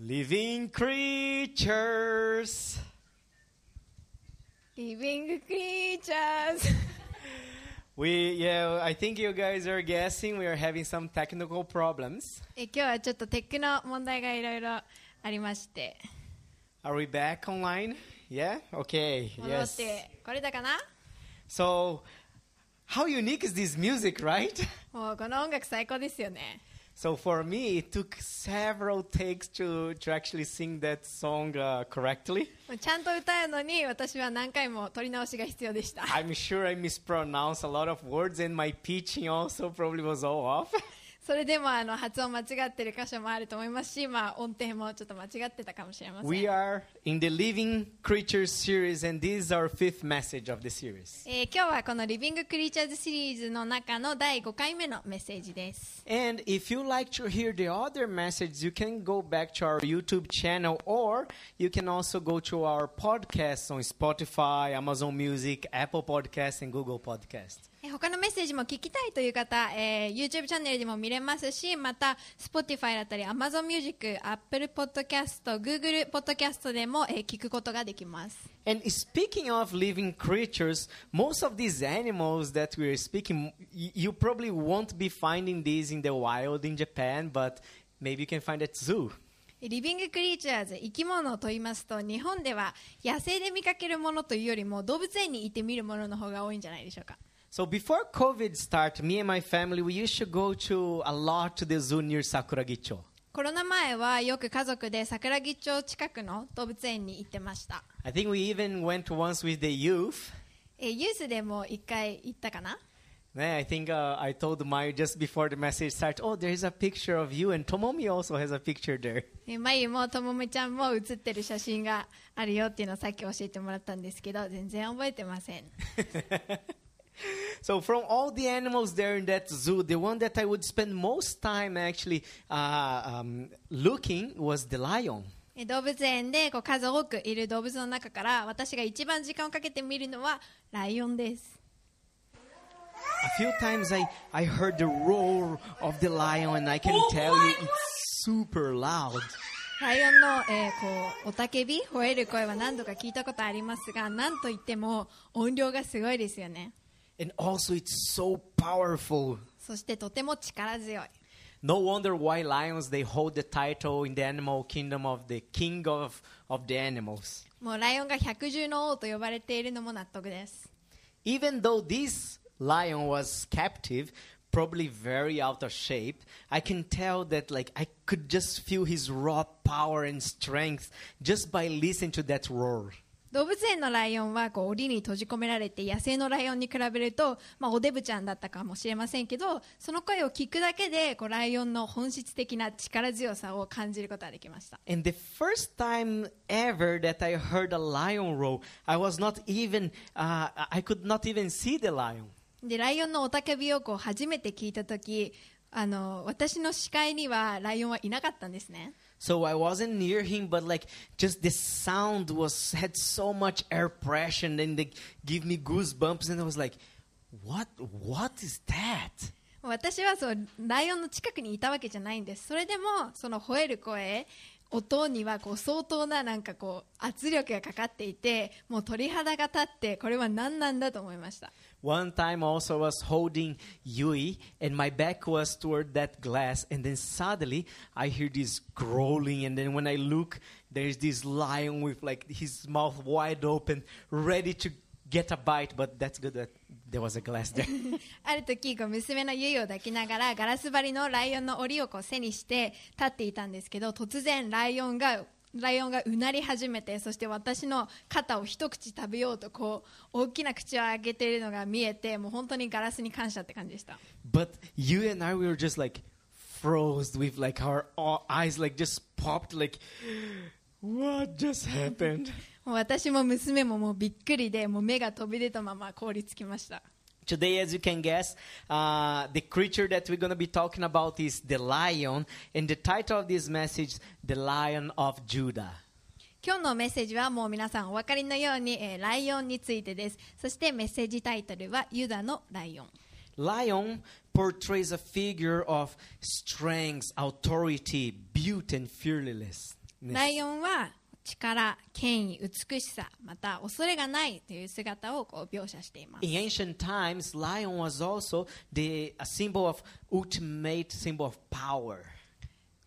Living creatures. リビングクリーチャーズ We yeah, I think you guys are guessing we are having some technical problems. え今日はちょっとテックの問題がいろいろありまして Are we back online? Yeah? Okay. 戻っ Yes. てこれだかな So, how unique is this music, right? もうこの音楽最高ですよね So for me, it took several takes to, to actually sing that song uh, correctly. もうちゃんと歌うのに私は何回も取り直しが必要でした I'm sure I mispronounced a lot of words and my pitching also probably was all off. それでもあの発音間違ってる箇所もあると思いますし、まあ、音程もちょっと間違ってたかもしれません We are in the Living Creatures series and this is our fifth message of the series. えー今日はこのリビングクリーチャーズシリーズの中の第5回目のメッセージです And if you like to hear the other messages, you can go back to our YouTube channel or you can also go to our podcasts on Spotify, Amazon Music, Apple Podcasts, and Google Podcasts. えー他のメッセージも聞きたいという方、えー YouTube チャンネルでも見れますしまた Spotify だったり Amazon Music、Apple Podcast、Google Podcast でも、えー聞くことができます And speaking of living creatures, most of these animals that we're speaking, you probably won't be finding these in the wild in Japan, but maybe you can find at zoo. リビングクリーチャーズ生き物と言いますと日本では野生で見かけるものというよりも動物園に行って見るものの方が多いんじゃないでしょうか So before COVID started, me and my family, we used to go to a lot to the zoo near Sakuragicho. コロナ前はよく家族で桜木町近くの動物園に行ってました。I think we even went once with the youth. えユースでも一回行ったかな Man, I think uh, I told Mayu just before the message started. oh, there is a picture of you, and Tomomi also has a picture there. まゆもともみちゃんも写ってる写真があるよっていうのをさっき教えてもらったんですけど、全然覚えてません。So from all the animals there in that zoo, the one that I would spend most time actually uh, um, looking was the lion. えー動物園でこう数多くいる動物の中から私が一番時間をかけて見るのはライオンです A few times I, I heard the roar of the lion, and I can tell you it's super loud. ライオンの、えーこう、おたけび、吠える声は何度か聞いたことありますが、なんといっても音量がすごいですよね。And also, it's so powerful. そしてとても力強い。 No wonder why lions they hold the title in the animal kingdom of the king of, of the animals. もうライオンが百獣の王と呼ばれているのも納得です。 Even though this lion was captive, probably very out of shape, I can tell that like I could just feel his raw power and strength just by listening to that roar. 動物園のライオンはこう檻に閉じ込められて野生のライオンに比べると、まあ、おデブちゃんだったかもしれませんけどその声を聞くだけでこうライオンの本質的な力強さを感じることができました And the first time ever that I heard a lion roar, I was not even, uh, I could not even see the lion. でライオンの雄たけびをこう初めて聞いた時あの私の視界にはライオンはいなかったんですね So I wasn't near him, but like just the sound was had so much air pressure and then they give me goosebumps and I was like, what, what is that? 私はそうライオンの近くにいたわけじゃないんですそれでもその吠える声音にはこう相当ななんかこう圧力がかかっていてもう鳥肌が立ってこれは何なんだと思いました One time also I was holding Yui and my back was toward that glass and then suddenly I hear this growling and then when I look there's this lion with like his mouth wide open ready to get a bite but that's good that there was a glass there. ある時こう娘のゆいを抱きながらガラス張りのライオンの檻をこう背にして立っていたんですけど突然ライオンが ライオンがうなり始めてそして私の肩を一口食べようとこう大きな口を開けているのが見えてもう本当にガラスに感謝って感じでした But you and I we were just like froze with like our uh, eyes like just popped like what just happened? もう私も娘ももうびっくりでもう目が飛び出たまま凍りつきました Today, as you can guess, uh, the creature that we're going to be talking about is the lion, and the title of this message, The Lion of Judah. 今日のメッセージはもう皆さんお分かりのように、えーライオンについてですそしてメッセージタイトルはユダのライオン Lion portrays a figure of strength, authority, beauty, and fearlessness. ライオンは 力、権威、美しさ、また恐れがないという姿をこう描写しています。In ancient times, lion was also the a symbol of ultimate symbol of power.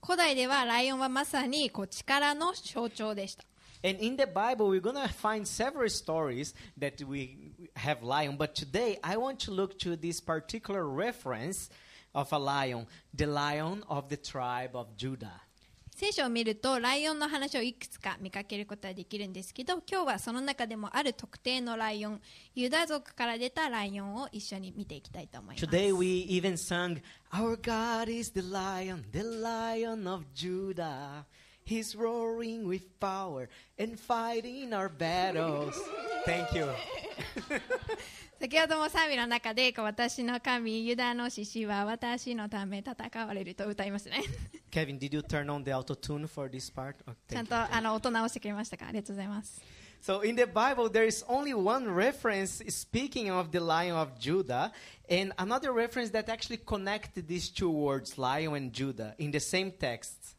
古代ではライオンはまさにこう力の象徴でした。And in the Bible, we're going to find several stories that we have lion. But today, I want to look to this particular reference of a lion, the lion of the tribe of Judah. 聖書を見るとライオンの話をいくつか見かけることができるんですけど今日はその中でもある特定のライオンユダ族から出たライオンを一緒に見ていきたいと思います Today, we even sung, Our God is the lion, the lion of Judah. He's roaring with power and fighting our battles. Thank you. 先ほども賛美の中でこう私の神ユダの獅子は私のため戦われると歌いますね Kevin, did you turn on the auto tune for this part? Oh, ちゃんとあの音直してくれましたかありがとうございます So in the Bible, there is only one reference speaking of the Lion of Judah, and another reference that actually connected these two words, Lion and Judah, in the same text.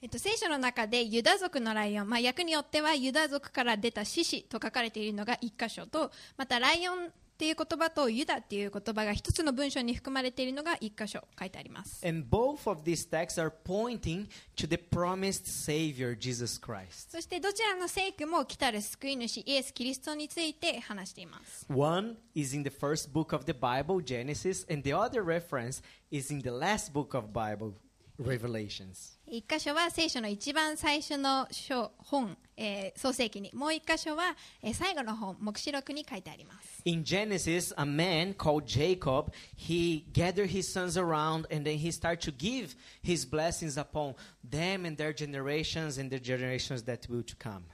えっと、聖書の中でユダ族のライオン、まあ、訳によってはユダ族から出た獅子と書かれているのが1箇所とまたライオンっていう言葉とユダっていう言葉が一つの文章に含まれているのが1箇所書いてあります And both of these texts are pointing to the promised Savior, Jesus Christ. そしてどちらの聖句も来たる救い主イエス・キリストについて話しています One is in the first book of the Bible, Genesis, and the other reference is in the last book of Bible, Revelations. 1箇所は聖書の一番最初の書本、えー創世記にもう1箇所は、えー最後の本黙示録に書いてあります In Genesis, a man called Jacob, he gathered his sons around and then he started to give his blessings upon them and their generations and the generations that will to come.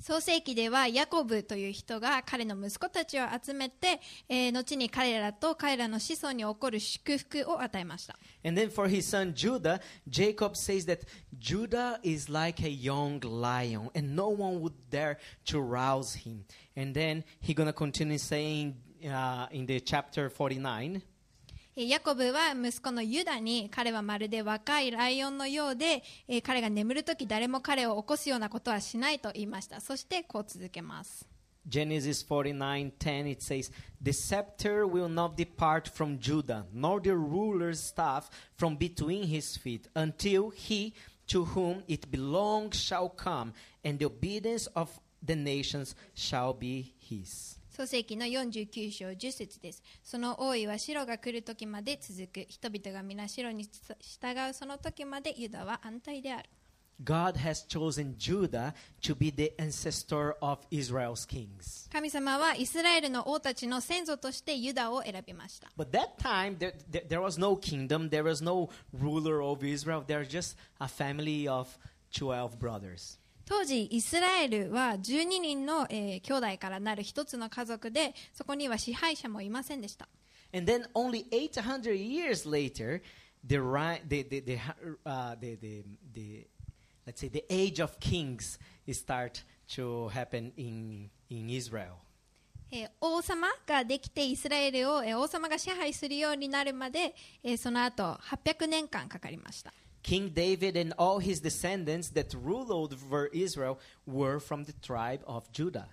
創世記ではヤコブという人が彼の息子たちを集めて、えー後に彼らと彼らの子孫に起こる祝福を与えました And then for his son Judah, Jacob says that Judah is like a young lion and no one would dare to rouse him. And then he's going to continue saying uh, in the chapter 49, ヤコブは息子のユダに彼はまるで若いライオンのようで、彼が眠るとき誰も彼を起こすようなことはしないと言いましたそしてこう続けます Genesis 49:10 it says, "The scepter will not depart from Judah, nor the ruler's staff from between his feet, until he to whom it belongs shall come, and the obedience of the nations shall be his." 創世記の49章10節ですその王位は白が来る時まで続く人々が皆白に従うその時までユダは安泰である God has chosen Judah to be the ancestor of Israel's kings. 神様はイスラエルの王たちの先祖としてユダを選びました But that time, there, there, there was no kingdom, there was no ruler over Israel, there was just a family of 12 brothers. 当時イスラエルは12人の、えー兄弟からなる一つの家族でそこには支配者もいませんでした And then only 800 years later, the, the, the, the, uh, the, the, the, let's say, the age of kings start to happen in, in Israel. えー王様ができてイスラエルを、えー王様が支配するようになるまで、えーその後800年間かかりました King David and all his descendants that ruled over Israel were from the tribe of Judah.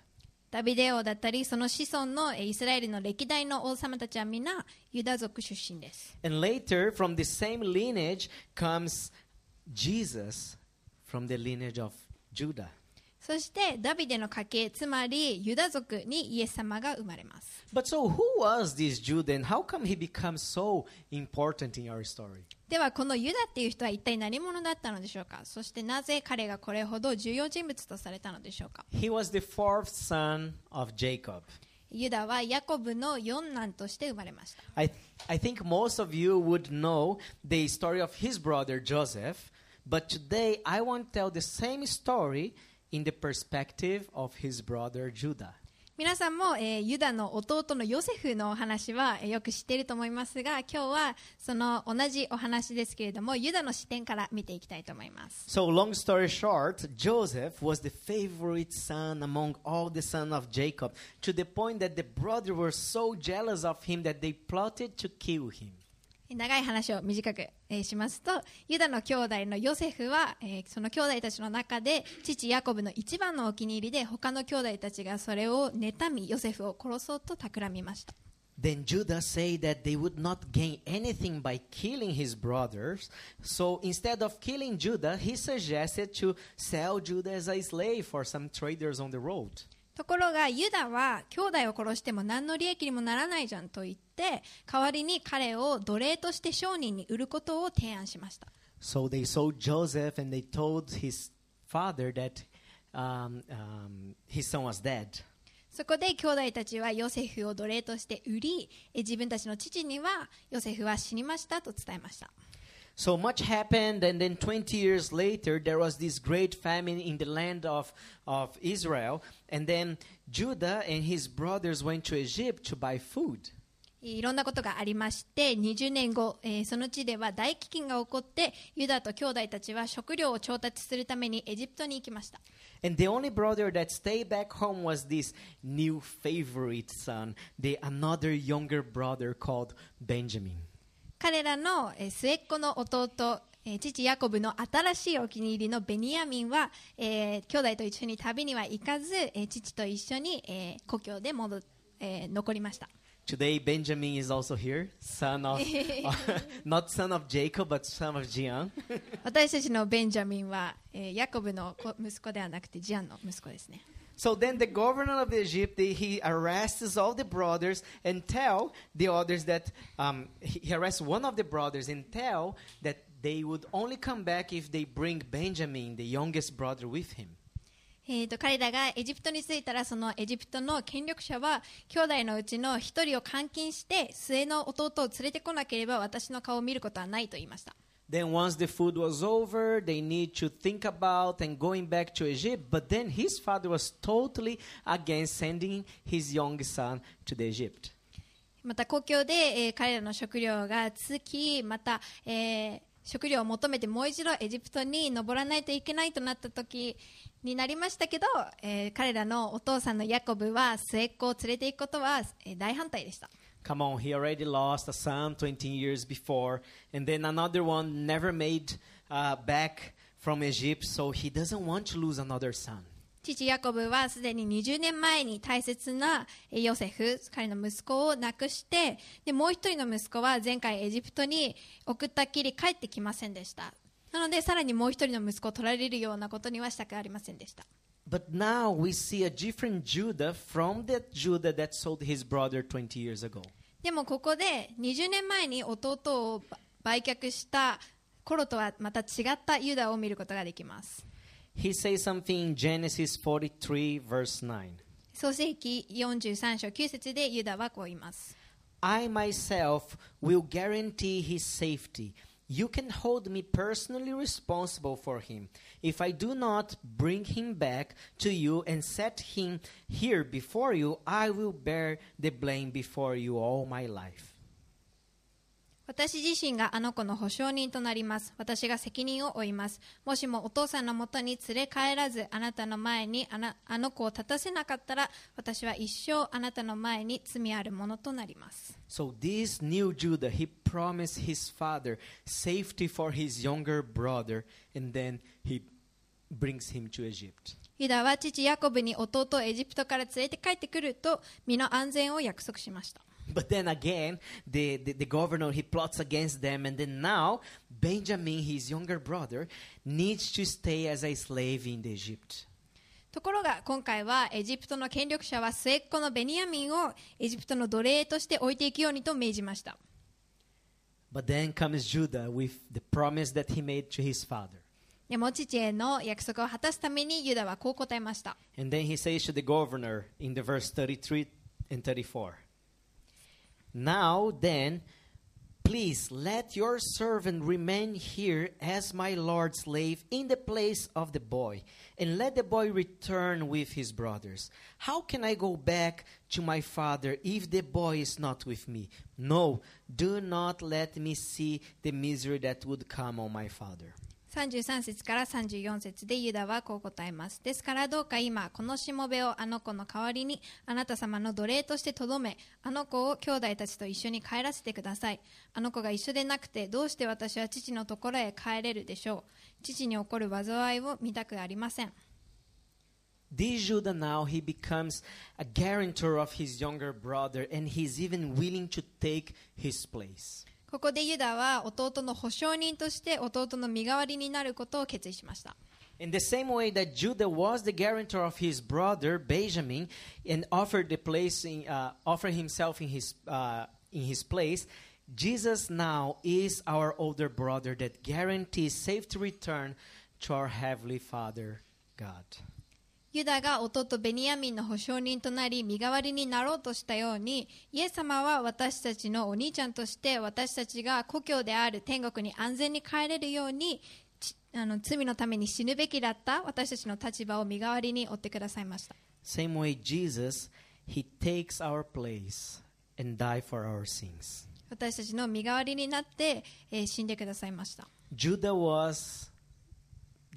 ダビデ王だったりその子孫のえーイスラエルの歴代の王様たちは皆ユダ族出身です And later, from the same lineage comes Jesus from the lineage of Judah. そしてダビデの家系つまりユダ族にイエス様が生まれます But so, who was this Judah and how come he becomes so important in our story? ではこのユダっていう人は一体何者だったのでしょうかそしてなぜ彼がこれほど重要人物とされたのでしょうか He was the fourth son of Jacob. ユダはヤコブの四男として生まれました I, I think most of you would know the story of his brother Joseph, but today I want to tell the same story in the perspective of his brother Judah. 皆さんも、えーユダの弟のヨセフのお話は、えーよく知っていると思いますが今日はその同じお話ですけれどもユダの視点から見ていきたいと思います So, long story short, Joseph was the favorite son among all the sons of Jacob, to the point that the brothers were so jealous of him that they plotted to kill him. 長い話を短く、えーしますとユダの兄弟のヨセフは、えーその兄弟たちの中で父ヤコブの一番のお気に入りで他の兄弟たちがそれを妬みヨセフを殺そうと企みました Then Judah said that they would not gain anything by killing his brothers. So instead of killing Judah, he suggested to sell Judah as a slave for some traders on the road. ところがユダは兄弟を殺しても何の利益にもならないじゃんと言って代わりに彼を奴隷として商人に売ることを提案しました So they sold Joseph and they told his father that um, um, his son was dead. そこで兄弟たちはヨセフを奴隷として売りえ自分たちの父にはヨセフは死にましたと伝えました So much happened, and then 20 years later, there was this great famine in the land of, of Israel. And then Judah and his brothers went to Egypt to buy food. いろんなことがありまして20年後、えーその地では大飢饉が起こってユダと兄弟たちは食料を調達するためにエジプトに行きました And the only brother that stayed back home was this new favorite son, the another younger brother called Benjamin. 彼らのえー末っ子の弟えー父ヤコブの新しいお気に入りのベニヤミンは、えー兄弟と一緒に旅には行かず、えー父と一緒に、えー故郷で戻っえー残りました Today, Benjamin is also here, son of, not son of Jacob, but son of Jian. 私たちのベンジャミンは、えーヤコブの子息子ではなくてジアンの息子ですね So then the governor of Egypt, they- he arrests all the brothers and tell the others that, um, he he arrests one of the brothers and tell that they would only come back if they bring Benjamin, the youngest brother, with him. えー、と彼らがエジプトに着いたらそのエジプトの権力者は兄弟のうちの一人を監禁して末の弟を連れてこなければ私の顔を見ることはないと言いました Then once the food was over, they need to think about and going back to Egypt. But then his father was totally against sending his young son to the Egypt. また故郷で、えー彼らの食料が尽きまた、えー食料を求めてもう一度エジプトに登らないといけないとなった時になりましたけど、えー彼らのお父さんのヤコブは末っ子を連れて行くことは、えー大反対でした Come on, he already lost a son 20 years before, and then another one never made uh, back from Egypt, so he doesn't want to lose another son. 父ヤコブはすでに20年前に大切なえーヨセフ彼の息子を亡くしてでもう一人の息子は前回エジプトに送ったっきり帰ってきませんでしたなのでさらにもう一人の息子を取られるようなことにはしたくありませんでした But now we see a different Judah from that Judah that sold his brother 20 years ago. でもここで20年前に弟を売却した頃とはまた違ったユダを見ることができます He says something in Genesis 43, verse 9. 創世記43章9節でユダはこう言います I myself will guarantee his safety. You can hold me personally responsible for him. If I do not bring him back to you and set him here before you, I will bear the blame before you all my life. 私自身があの子の保証人となります。私が責任を負います。もしもお父さんのもとに連れ帰らずあなたの前にあの子を立たせなかったら私は一生あなたの前に罪あるものとなります。So this new Judah, he promised his father safety for his younger brother, and then he brings him to Egypt. ユダは父ヤコブに弟をエジプトから連れて帰ってくると身の安全を約束しました But then again, the, the, the governor, he plots against them. And then now, Benjamin, his younger brother, needs to stay as a slave in Egypt. ところが今回はエジプトの権力者は末っ子のベニヤミンをエジプトの奴隷として置いていくようにと命じました But then comes Judah with the promise that he made to his father. でも父への約束を果たすためにユダはこう答えました And then he says to the governor in the verse 33 and 34 Now then, please let your servant remain here as my Lord's slave in the place of the boy, and let the boy return with his brothers. How can I go back to my father if the boy is not with me? No, do not let me see the misery that would come on my father. 33節から34節でユダはこう答えます。ですからどうか今このしもべをあの子の代わりにあなた様の奴隷としてとどめあの子を兄弟たちと一緒に帰らせてください。あの子が一緒でなくてどうして私は父のところへ帰れるでしょう。父に起こる災いを見たくありません。This Judah now he becomes a guarantor of his younger brother and he's even willing to take his place. ここでユダは弟の保証人として弟の身代わりになることを決意しました In the same way that Judah was the guarantor of his brother Benjamin and offered the place in, uh, offered himself in his uh, in his place, Jesus now is our older brother that guarantees safe return to our heavenly Father God. ユダが弟ベニヤミンの保証人となり身代わりになろうとしたようにイエス様は私たちのお兄ちゃんとして私たちが故郷である天国に安全に帰れるようにちあの罪のために死ぬべきだった私たちの立場を身代わりに追ってくださいました Same way Jesus, he takes our place and die for our sins. 私たちの身代わりになって、えー死んでくださいました Judah was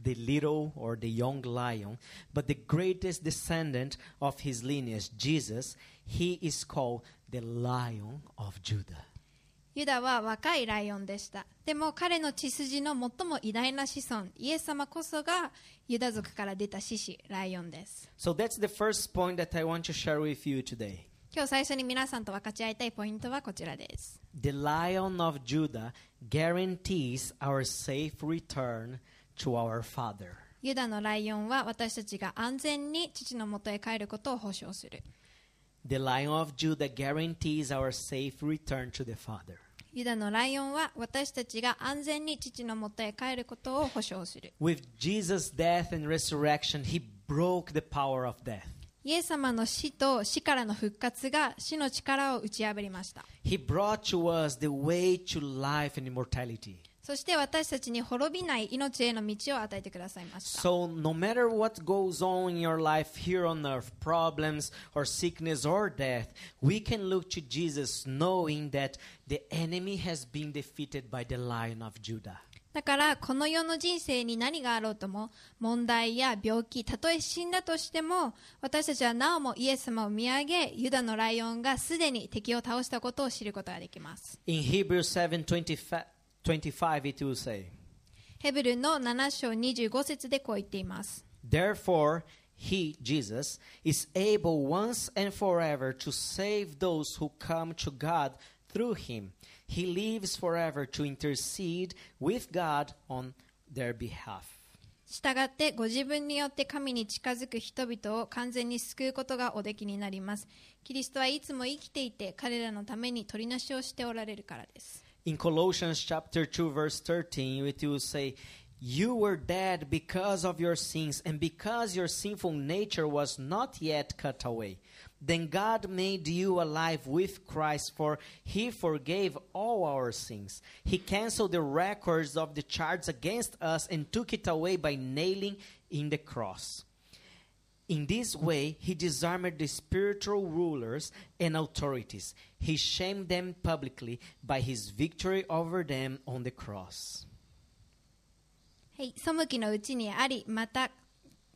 the little or the young lion, but the greatest descendant of his lineage, Jesus, he is called the Lion of Judah. ユダは若いライオンでしたでも彼の血筋の最も偉大な子孫イエス様こそがユダ族から出た獅子ライオンです So that's the first point that I want to share with you today. 今日最初に皆さんと分かち合いたいポイントはこちらです The Lion of Judah guarantees our safe return to our Father. ユダのライオンは私たちが安全に父のもとへ帰ることを保証する The Lion of Judah guarantees our safe return to the Father. ユダのライオンは私たちが安全に父のもとへ帰ることを保証する With Jesus' death and resurrection, he broke the power of death. イエス様の死と死からの復活が死の力を打ち破りました He brought to us the way to life and immortality. そして私たちに滅びない命への道を与えてくださいました。だからこの世の人生に何があろうとも問題や病気たとえ死んだとしても私たちはなおもイエス様を見上げユダのライオンがすでに敵を倒したことを知ることができます。25, 25 it will say, ヘブルの7章25節でこう言っています Therefore, he, Jesus, is able once and forever to save those who come to God through him. He lives forever to intercede with God on their behalf. したがってご自分によって神に近づく人々を完全に救うことがおできになりますキリストはいつも生きていて彼らのために取りなしをしておられるからです In Colossians chapter 2 verse 13 it will say you were dead because of your sins and because your sinful nature was not yet cut away. Then God made you alive with Christ for he forgave all our sins. He canceled the records of the charges against us and took it away by nailing in the cross In this way, he disarmed the spiritual rulers and authorities. He shamed them publicly by his victory over them on the cross. はい、背きのうちにありまた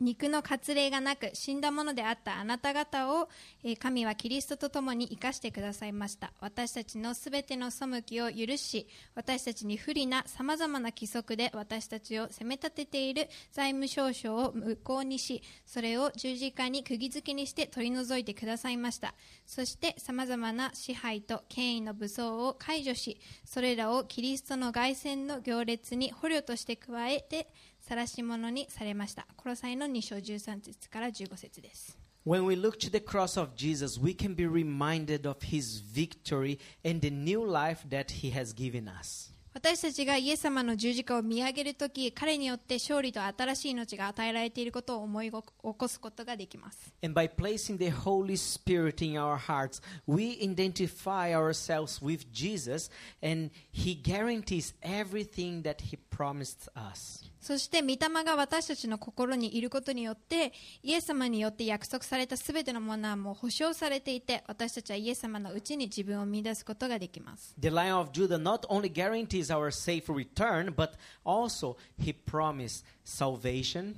肉の割礼がなく死んだものであったあなた方を、え神はキリストと共に生かしてくださいました。私たちのすべての背きを許し私たちに不利なさまざまな規則で私たちを責め立てている財務証書を無効にしそれを十字架に釘付けにして取り除いてくださいました。そしてさまざまな支配と権威の武装を解除しそれらをキリストの凱旋の行列に捕虜として加えて晒し者にされました。コロサイの2章13節から15節です。When we look to the cross of Jesus, we can be reminded of his victory and the new life that he has given us. 私たちがイエス様の十字架を見上げるとき、彼によって勝利と新しい命が与えられていることを思い起こすことができます。And by placing the Holy Spirit in our hearts, we identify ourselves with Jesus and he guarantees everything that he promised us. そして、御霊が私たちの心にいることによって、イエス様によって約束されたすべてのものはもう保証されていて、私たちはイエス様のうちに自分を見出すことができます。The Lion of Judah not only guarantees is our safe return, but also He promised salvation,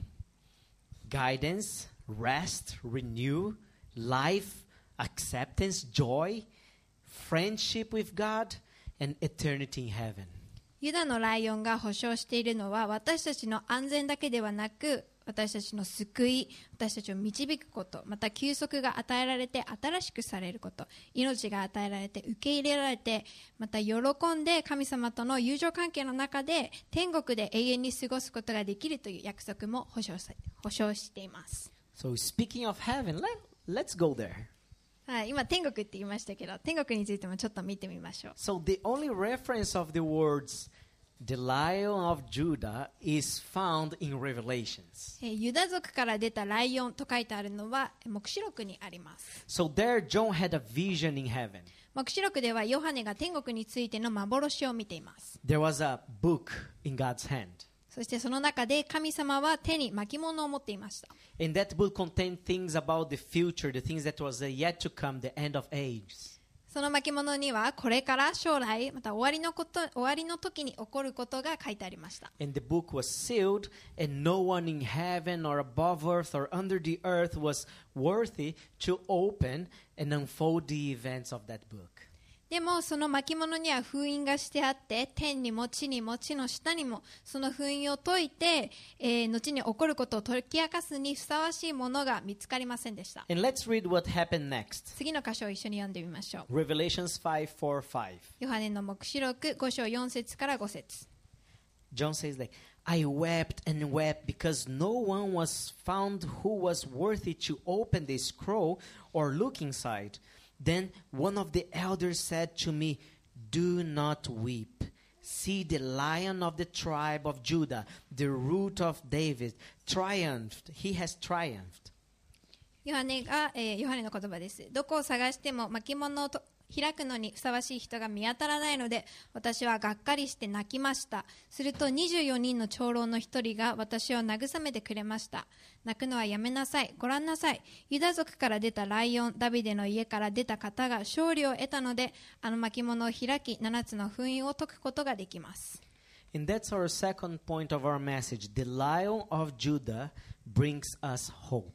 guidance, rest, renew, life, acceptance, joy, friendship with God, and eternity in heaven. ユダのライオンが保証しているのは私たちの安全だけではなく私たちの救い私たちを導くことまた休息が与えられて新しくされること命が与えられて受け入れられてまた喜んで神様との友情関係の中で天国で永遠に過ごすことができるという約束も保証さ保証しています、So, speaking of heaven, let, let's go there. はい、今天国って言いましたけど天国についてもちょっと見てみましょう So, the only reference of the words the lion of Judah is found in Revelations. えーユダ族から出たライオンと書いてあるのは黙示録にあります So, there John had a vision in heaven. 黙示録ではヨハネが天国についての幻を見ています There was a book in God's hand. そしてその中で神様は手に巻物を持っていました。その巻物にはこれから将来、また終わ,りのこと終わりの時に起こることが書いてありました。でもその巻物には封印がしてあって天にも地にも地の下にもその封印を解いて、えー後に起こることを解き明かすにふさわしいものが見つかりませんでした And let's read what happened next. 次の箇所を一緒に読んでみましょう Revelations 5 4 5. ヨハネの黙示録5章4節から5節 John says like, I wept and wept because no one was found who was worthy to open the scroll or look inside. Then one of the elders said to me, Do not weep. See the lion of the tribe of Judah, the root of David, triumphed. He has triumphed. ヨハネが、えーヨハネの言葉です。どこを探しても巻物をと 開くのにふさわしい人が見当たらないので、私はがっかりして泣きました。すると24人の長老の一人が私を慰めてくれました。泣くのはやめなさい。ご覧なさい。ユダ族から出たライオン、ダビデの家から出た方が勝利を得たので、あの巻物を開き、7つの封印を解くことができます。And that's our second point of our message. The lion of Judah brings us hope.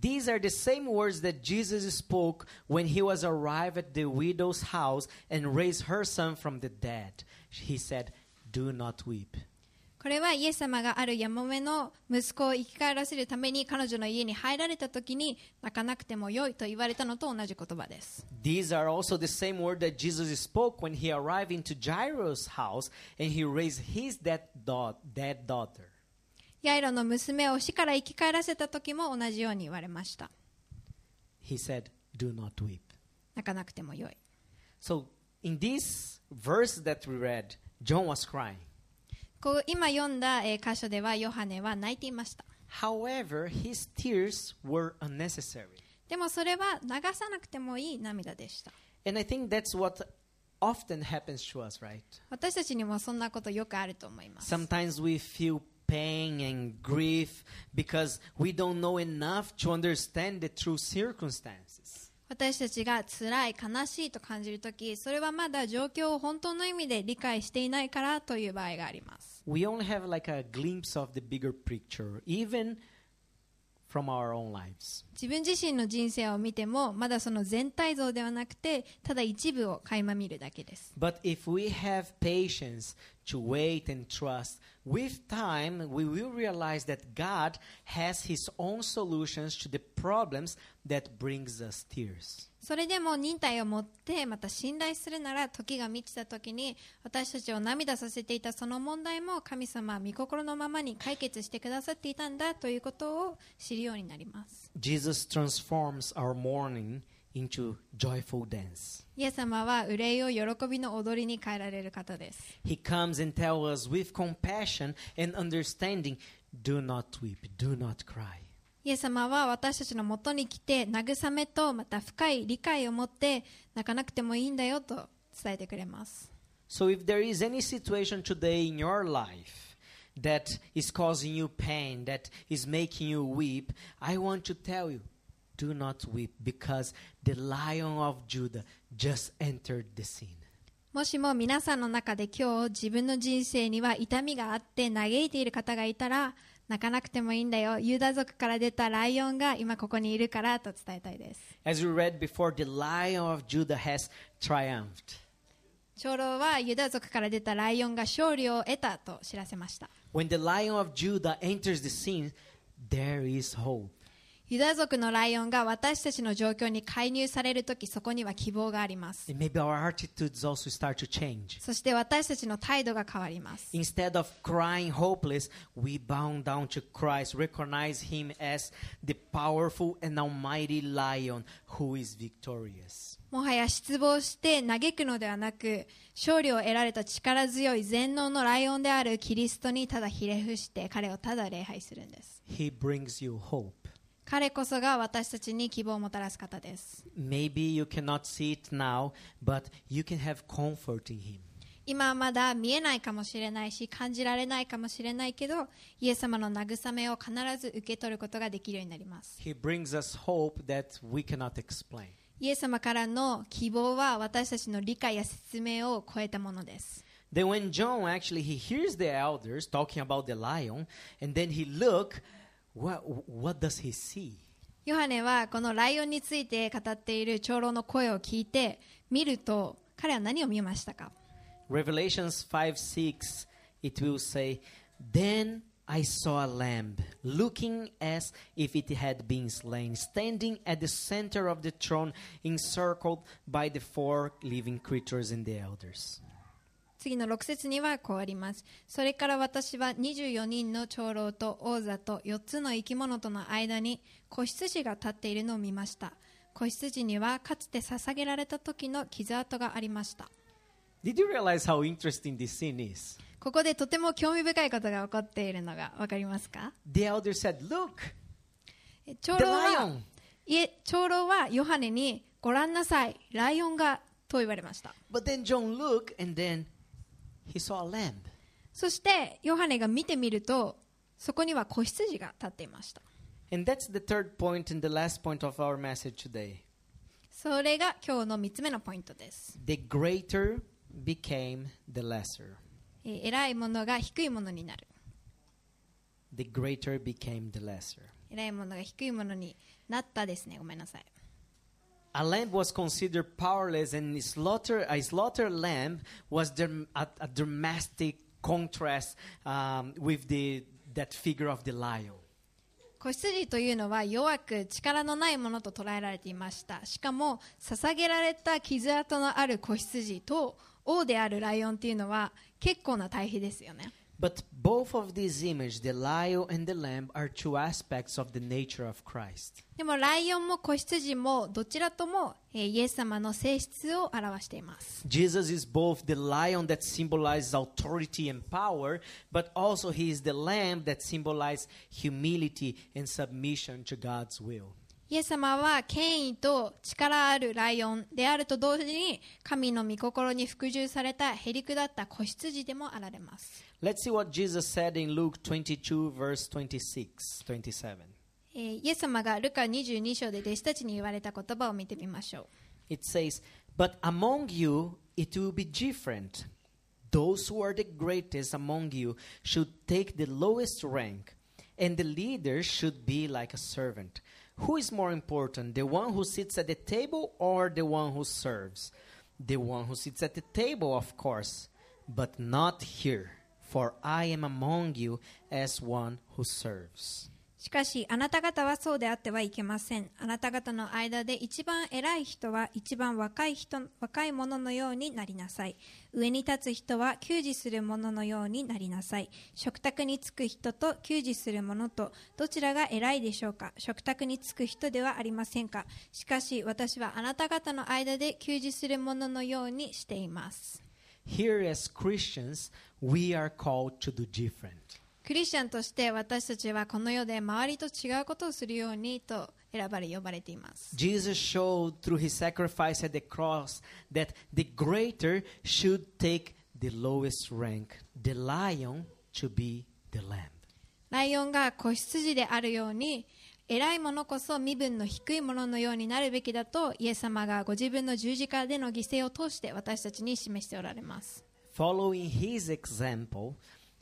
These are the same words that Jesus spoke when he was arrived at the widow's house and raised her son from the dead. He said, Do not weep. これはイエス様があるやもめの息子を生き返らせるために彼女の家に入られた時に泣かなくてもよいと言われたのと同じ言葉です。 These are also the same word that Jesus spoke when he arrived into Jairus' house and he raised his dead, da- dead daughter. ヤイロの娘を死から生き返らせた時も同じように言われました。He said, Do not weep. 泣かなくてもよい。So, in this verse that we read, John was crying. こう今読んだ、えー箇所ではヨハネは泣いていました。However, his tears were unnecessary. でもそれは流さなくてもいい涙でした。And I think that's what often happens to us, right? 私たちにもそんなことよくあると思います。Sometimes we feel pain and grief because we don't know enough to understand the true circumstances. 私たちが辛い、悲しいと感じるとき、それはまだ状況を本当の意味で理解していないからという場合があります。 We only have like a glimpse of the bigger picture, even from our own lives. 自分自身の人生を見ても、まだその全体像ではなくて、ただ一部を垣間見るだけです。 But if we have patience to wait and trust, with time we will realize that God has his own solutions to the problems that brings us tears. それでも忍耐を持って、また信頼するなら、時が満ちた時に、私たちを涙させていたその問題も、神様は御心のままに解決してくださっていたんだということを知るようになります。Jesus transforms our mourning into joyful dance. イエス様は憂いを喜びの踊りに変えられる方です。He comes and tells us with compassion and understanding, do not weep, do not cry. イエス様は私たちのもとに来て慰めとまた深い理解を持って泣かなくてもいいんだよと伝えてくれます So if there is any situation today in your life that is causing you pain, that is making you weep, I want to tell you, do not weep because the lion of Judah just entered the scene. もしも皆さんの中で今日自分の人生には痛みがあって嘆いている方がいたら泣かなくてもいいんだよユダ族から出たライオンが今ここにいるからと伝えたいです As we read before, the lion of Judah has triumphed. 長老はユダ族から出たライオンが勝利を得たと知らせました When the lion of Judah enters the scene, there is hope. ユダ族のライオンが私たちの状況に介入されるときそこには希望があります And maybe our attitudes also start to change. そして私たちの態度が変わります Instead of crying hopeless, we bow down to Christ, recognize Him as the powerful and almighty lion who is victorious. もはや失望して嘆くのではなく勝利を得られた力強い全能のライオンであるキリストにただひれ伏して彼をただ礼拝するんです He brings you hope. 彼こそが私たちに希望をもたらす方です。今はまだ見えないかもしれないし、感じられないかもしれないけど、イエス様の慰めを必ず受け取ることができるようになります。イエス様からの希望は私たちの理解や説明を超えたものです。When John actually hears the elders talking about the lion, and then he looks. what what does he see? ヨハネはこのライオンについて語っている長老の声を聞いて見ると彼は何を見ましたか Revelations 5 6, it will say, Then I saw a lamb, looking as if it had been slain, standing at the center of the throne, encircled by the four living creatures and the elders. 次の6節にはこうあります。それから私は24人の長老と王座と4つの生き物との間に子羊が立っているのを見ました。子羊にはかつて捧げられた時の傷跡がありました。Did you realize how interesting this scene is? ここでとても興味深いことが起こっているのが分かりますか？The elder said, Look, え長老は長老はヨハネにご覧なさいライオンがと言われました。But then John looked, and then he saw a lamb. そしてヨハネが見てみるとそこには子羊が立っていました。それが今日の3つ目のポイントです。The 偉いものが低いものになる。偉いものが低いものになったですね。ごめんなさい。A lamb was considered powerless, and slaughter, a slaughtered lamb was dram- a, a dramatic contrast um, with the, that figure of the lion. 子羊というのは弱く力のないものと捉えられていましたしかも捧げられた傷跡のある子羊と王であるライオンっていうのは結構な対比ですよね But both of these images, the lion and the lamb, are two aspects of the nature of Christ. でもライオンも子羊もどちらとも、えーイエス様の性質を表しています Jesus is both the lion that symbolizes authority and power, but also he is the lamb that symbolizes humility and submission to God's will. イエス様は権威と力あるライオンであると同時に神の御心に服従されたへりくだった子羊でもあられます Let's see what Jesus said in Luke 22, verse 26, 27. えーイエス様がルカ22章で弟子たちに言われた言葉を見てみましょう It says, But among you it will be different. Those who are the greatest among you should take the lowest rank, and the leader should be like a servant. Who is more important, the one who sits at the table or the one who serves? The one who sits at the table, of course, but not here, For I am among you as one who serves. しかしあなた方はそうであってはいけません。あなた方の間で一番偉い人は一番若い人若い者のようになりなさい。上に立つ人は給仕する者のようになりなさい。食卓につく人と給仕する者とどちらが偉いでしょうか？食卓につく人ではありませんか？しかし私はあなた方の間で給仕する者のようにしています。Here, as Christians, we are called to do different. クリスチャンとして私たちはこの世で周りと違うことをするようにと選ばれ呼ばれています Jesus showed through his sacrifice at the cross that the greater should take the lowest rank, the lion to be the lamb. ライオンが子羊であるように偉いものこそ身分の低いもののようになるべきだとイエス様がご自分の十字架での犠牲を通して私たちに示しておられます Following his example,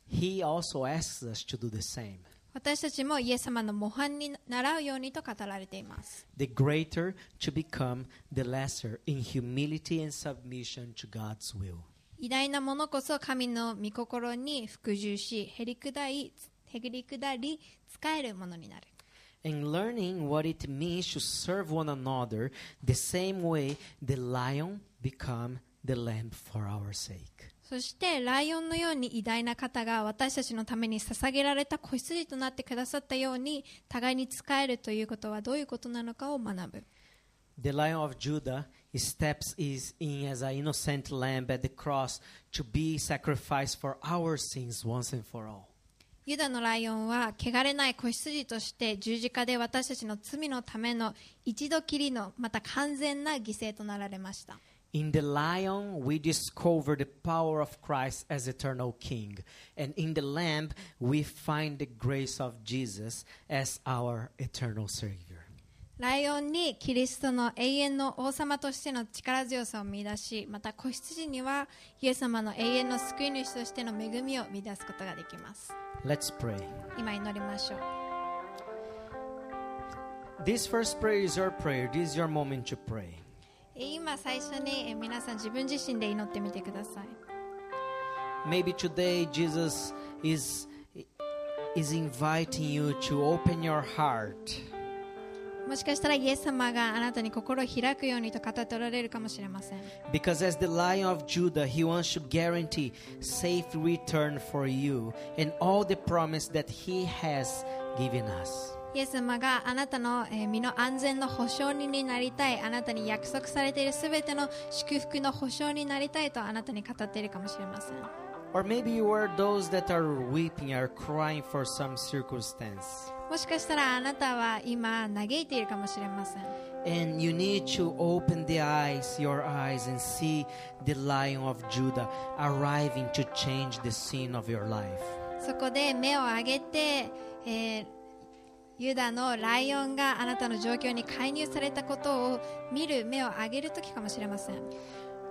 he also asks us to do the same. 私たちもイエス様の模範に習うようにと語られています The greater to become the lesser in humility and submission to God's will. 偉大なものこそ神の御心に服従しへりくだりへりくだり使えるものになる And learning what it means to serve one another the same way the lion become the lamb for our sake. そしてライオンのように偉大な方が私たちのために捧げられた子羊となってくださったように互いに仕えるということはどういうことなのかを学ぶ The lion of Judah steps in as an innocent lamb at the cross to be sacrificed for our sins once and for all. ユダのライオンは汚れない子羊として十字架で私たちの罪のための一度きりのまた完全な犠牲となられました In the lion, we discover the power of Christ as eternal king. And in the lamb, we find the grace of Jesus as our eternal savior. ライオンにキリストの永遠の王様としての力強さを見出しまた子羊にはイエス様の永遠の救い主としての恵みを見出すことができます Let's pray. 今祈りましょう This first prayer is your prayer. This is your moment to pray. え今最初にえ皆さん自分自身で祈ってみてください Maybe today Jesus is is inviting you to open your heart もしかしたらイエス様があなたに心を開くようにと語っておられるかもしれません because as the lion of Judah he wants to guarantee safe return for you and all the promise that he has given us イエス様があなたの身の安全の保証人になりたいあなたに約束されているすべての祝福の保証になりたいとあなたに語っているかもしれません。もしかしたらあなたは今嘆いているかもしれません。そこで目を上げて、えーユダのライオンがあなたの状況に介入されたことを見る目を上げる時かもしれません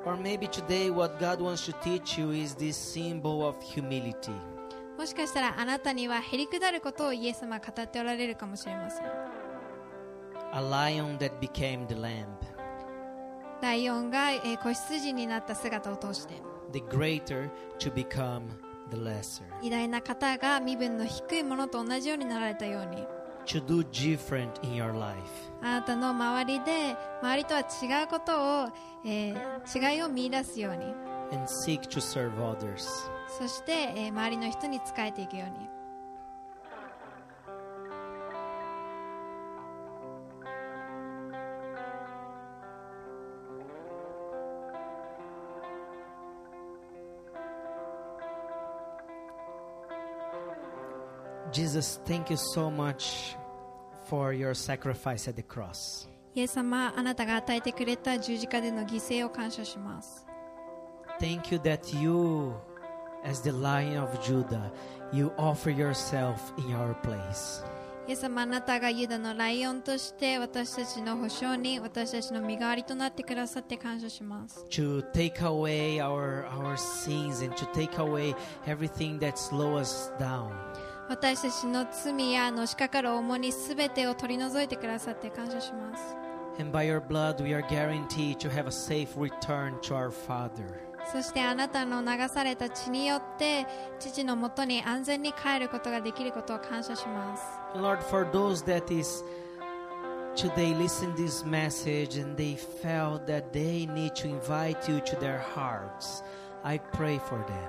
Or maybe today what God wants to teach you is this symbol of humility. もしかしたらあなたにはへりくだることをイエス様は語っておられるかもしれません A lion that became the lamb. ライオンが、えー子羊になった姿を通して The greater to become the lesser. 偉大な方が身分の低いものと同じようになられたように To do different in your life. あなたの周りで周りとは違うことを、えー違いを見出すように And seek to serve others. そして、えー周りの人に仕えていくように Jesus, thank you so much for your sacrifice at the cross. イエス様あなたが与えてくれた十字架での犠牲を感謝します Thank you that you, as the lion of Judah, you offer yourself in our place. イエス様あなたがユダのライオンとして私たちの保証に私たちの身代わりとなってくださって感謝します To take away our, our sins and to take away everything that slows us down. 私たちの罪やのしかかる重荷すべてを取り除いてくださって感謝します And by your blood, we are guaranteed to have a safe return to our Father. そしてあなたの流された血によって父のもとに安全に帰ることができることを感謝します Lord, for those that is today listen this message and they felt that they need to invite you to their hearts, I pray for them.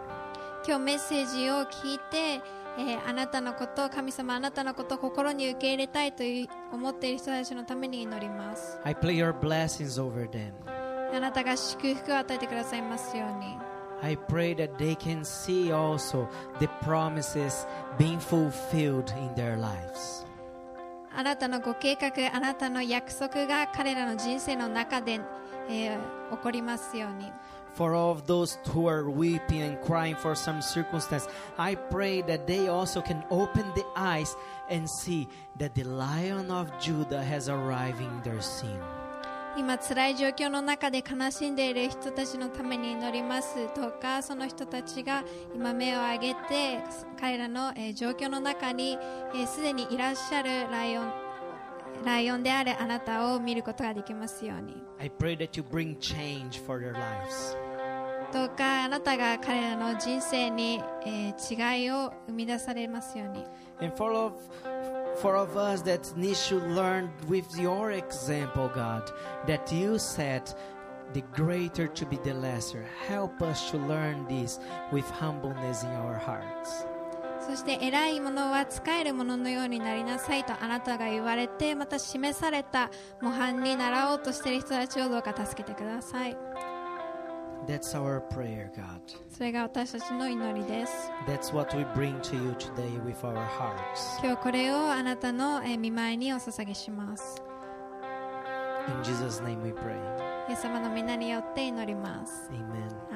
今日メッセージを聞いて、えーあなたのこと神様あなたのことを心に受け入れたいという思っている人たちのために祈ります I pray your blessings over them. あなたが祝福を与えてくださいますように I pray that they can see also the promises being fulfilled in their lives. あなたのご計画あなたの約束が彼らの人生の中で、えー起こりますように For all of those who are weeping and crying for some circumstance, I pray that they also can open the eyes and see that the Lion of Judah has arrived in their scene. 今辛い状況の中で悲しんでいる人たちのために祈りますどうかその人たちが今目を上げて彼らの、えー状況の中にえーすで、にいらっしゃるライオンライオンであるあなたを見ることができますように I pray that you bring change for their lives. どうかあなたが彼らの人生に、えー違いを生み出されますように And for of, for of us that need to learn with your example, God, that you said the greater to be the lesser. Help us to learn this with humbleness in our hearts. そして偉いものは使えるもののようになりなさいとあなたが言われてまた示された模範に習おうとしている人たちをどうか助けてください That's our prayer, God. それが私たちの祈りです That's what we bring to you today with our hearts. 今日これをあなたのえー見舞いにお捧げします In Jesus' name we pray. イエス様の皆によって祈ります Amen.